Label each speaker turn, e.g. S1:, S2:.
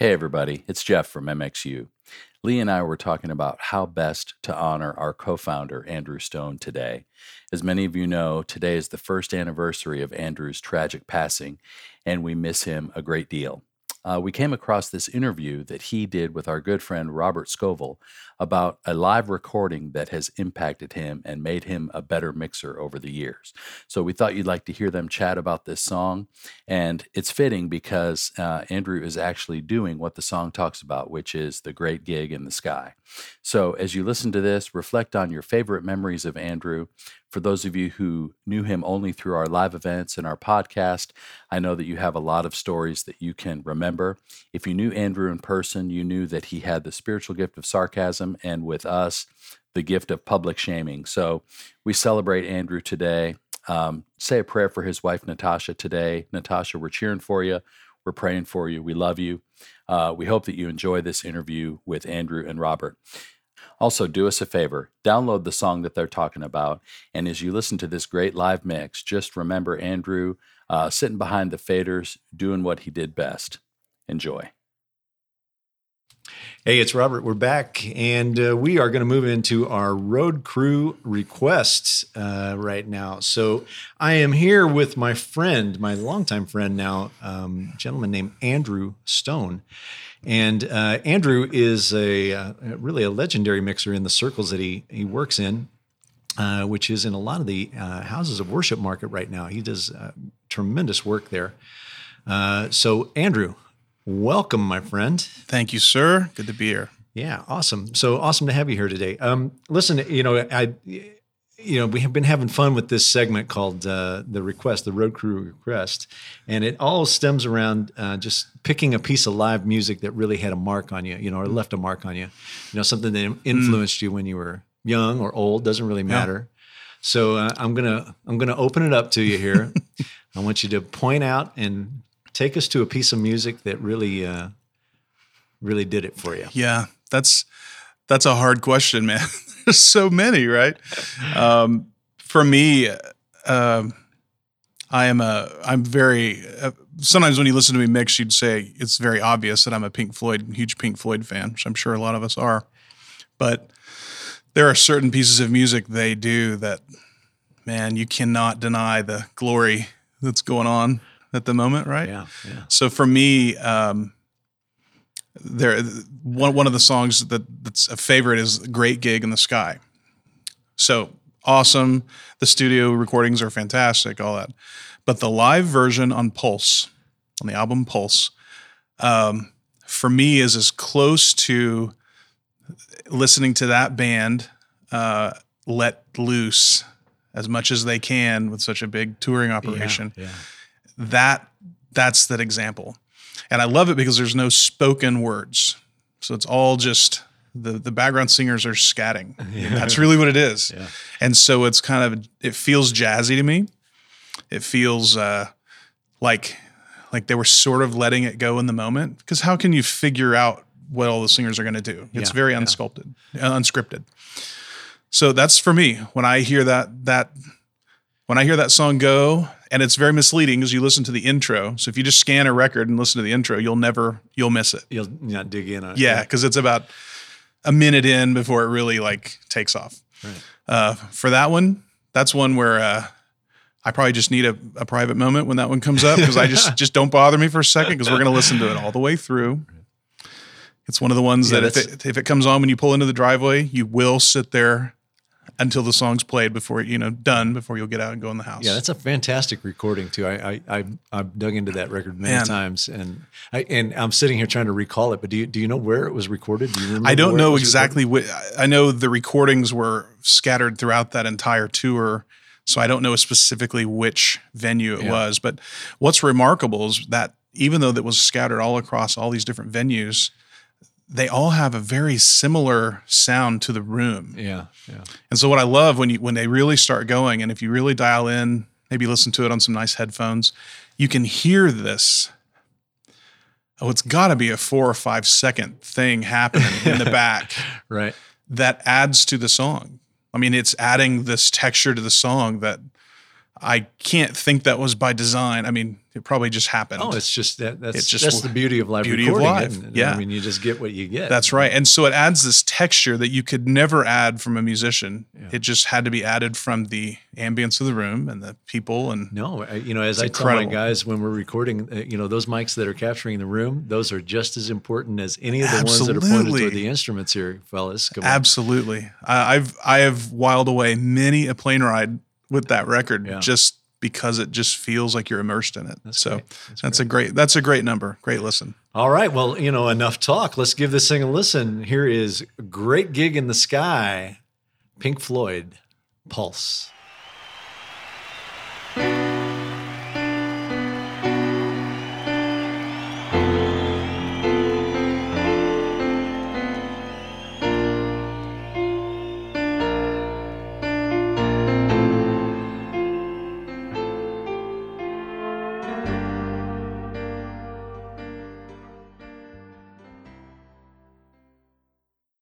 S1: Hey, everybody, it's Jeff from MXU. Lee and I were talking about how best to honor our co founder, Andrew Stone, today. As many of you know, today is the first anniversary of Andrew's tragic passing, and we miss him a great deal. Uh, we came across this interview that he did with our good friend Robert Scovill about a live recording that has impacted him and made him a better mixer over the years. So we thought you'd like to hear them chat about this song. And it's fitting because uh, Andrew is actually doing what the song talks about, which is the great gig in the sky. So as you listen to this, reflect on your favorite memories of Andrew. For those of you who knew him only through our live events and our podcast, I know that you have a lot of stories that you can remember. If you knew Andrew in person, you knew that he had the spiritual gift of sarcasm and with us, the gift of public shaming. So we celebrate Andrew today. Um, say a prayer for his wife, Natasha, today. Natasha, we're cheering for you. We're praying for you. We love you. Uh, we hope that you enjoy this interview with Andrew and Robert. Also, do us a favor download the song that they're talking about. And as you listen to this great live mix, just remember Andrew uh, sitting behind the faders, doing what he did best. Enjoy.
S2: Hey, it's Robert. We're back, and uh, we are going to move into our road crew requests uh, right now. So, I am here with my friend, my longtime friend now, um, gentleman named Andrew Stone. And uh, Andrew is a uh, really a legendary mixer in the circles that he he works in, uh, which is in a lot of the uh, houses of worship market right now. He does tremendous work there. So, Andrew, welcome, my friend.
S3: Thank you, sir. Good to be here.
S2: Yeah, awesome. So awesome to have you here today. Um, listen, you know, I you know, we have been having fun with this segment called uh, the request, the road crew request, and it all stems around uh, just picking a piece of live music that really had a mark on you, you know, or left a mark on you, you know, something that influenced mm. you when you were young or old, doesn't really matter. Yeah. So uh, I'm gonna I'm gonna open it up to you here. I want you to point out and take us to a piece of music that really uh, really did it for you.
S3: Yeah, that's that's a hard question, man. There's so many, right? Um, for me, uh, I am a. I'm very. Uh, sometimes when you listen to me mix, you'd say it's very obvious that I'm a Pink Floyd, huge Pink Floyd fan, which I'm sure a lot of us are. But there are certain pieces of music they do that, man, you cannot deny the glory that's going on at the moment, right?
S2: Yeah. yeah.
S3: So for me, um, there one one of the songs that that's a favorite is "Great Gig in the Sky." So awesome! The studio recordings are fantastic, all that, but the live version on Pulse, on the album Pulse, um, for me is as close to listening to that band uh, let loose as much as they can with such a big touring operation. Yeah, yeah. That that's that example. And I love it because there's no spoken words. So it's all just the the background singers are scatting. Yeah. That's really what it is. Yeah. And so it's kind of it feels jazzy to me. It feels uh, like like they were sort of letting it go in the moment. Because how can you figure out what all the singers are going to do? It's yeah. very unsculpted, unscripted. So that's for me when I hear that that when I hear that song go and it's very misleading because you listen to the intro. So if you just scan a record and listen to the intro, you'll never you'll miss it.
S2: You'll not dig in on it.
S3: Yeah, because it's about a minute in before it really like takes off. Right. Uh, for that one, that's one where uh, I probably just need a, a, private moment when that one comes up because I just just don't bother me for a second because we're going to listen to it all the way through. It's one of the ones yeah, that if it, if it comes on when you pull into the driveway, you will sit there until the song's played before you know done before you'll get out and go in the house.
S2: Yeah, that's a fantastic recording too. I I I I've dug into that record many Man. times, and I and I'm sitting here trying to recall it. But do you do you know where it was recorded? Do you remember?
S3: I don't know exactly. What, I know the recordings were scattered throughout that entire tour. So I don't know specifically which venue it yeah. was, but what's remarkable is that even though that was scattered all across all these different venues, they all have a very similar sound to the room.
S2: Yeah, yeah.
S3: And so what I love when you when they really start going, and if you really dial in, maybe listen to it on some nice headphones, you can hear this. Oh, it's got to be a four or five second thing happening in the back,
S2: right?
S3: That adds to the song. I mean, it's adding this texture to the song that I can't think that was by design. I mean, it probably just happened.
S2: Oh, it's just that that's
S3: It's just
S2: that's the beauty of live
S3: beauty of
S2: recording.
S3: live.
S2: isn't it?
S3: Yeah.
S2: I mean, you just get what you get.
S3: That's right. And so it adds this texture that you could never add from a musician.
S2: Yeah.
S3: It just had to be added from the ambience of the room and the people. And
S2: No, I- you know, as I tell my guys when we're recording, uh, you know, those mics that are capturing the room, those are just as important as any of the ones that are pointed
S3: Absolutely.
S2: toward the instruments here, fellas.
S3: Absolutely, I, I've I have wiled away many a plane ride with that record
S2: Yeah.
S3: just because it just feels like you're immersed in it.
S2: That's
S3: so
S2: great. That's
S3: that's a great that's a great number. Great listen.
S2: All right. Well, you know, enough talk. Let's give this thing a listen. Here is Great Gig in the Sky, Pink Floyd, Pulse.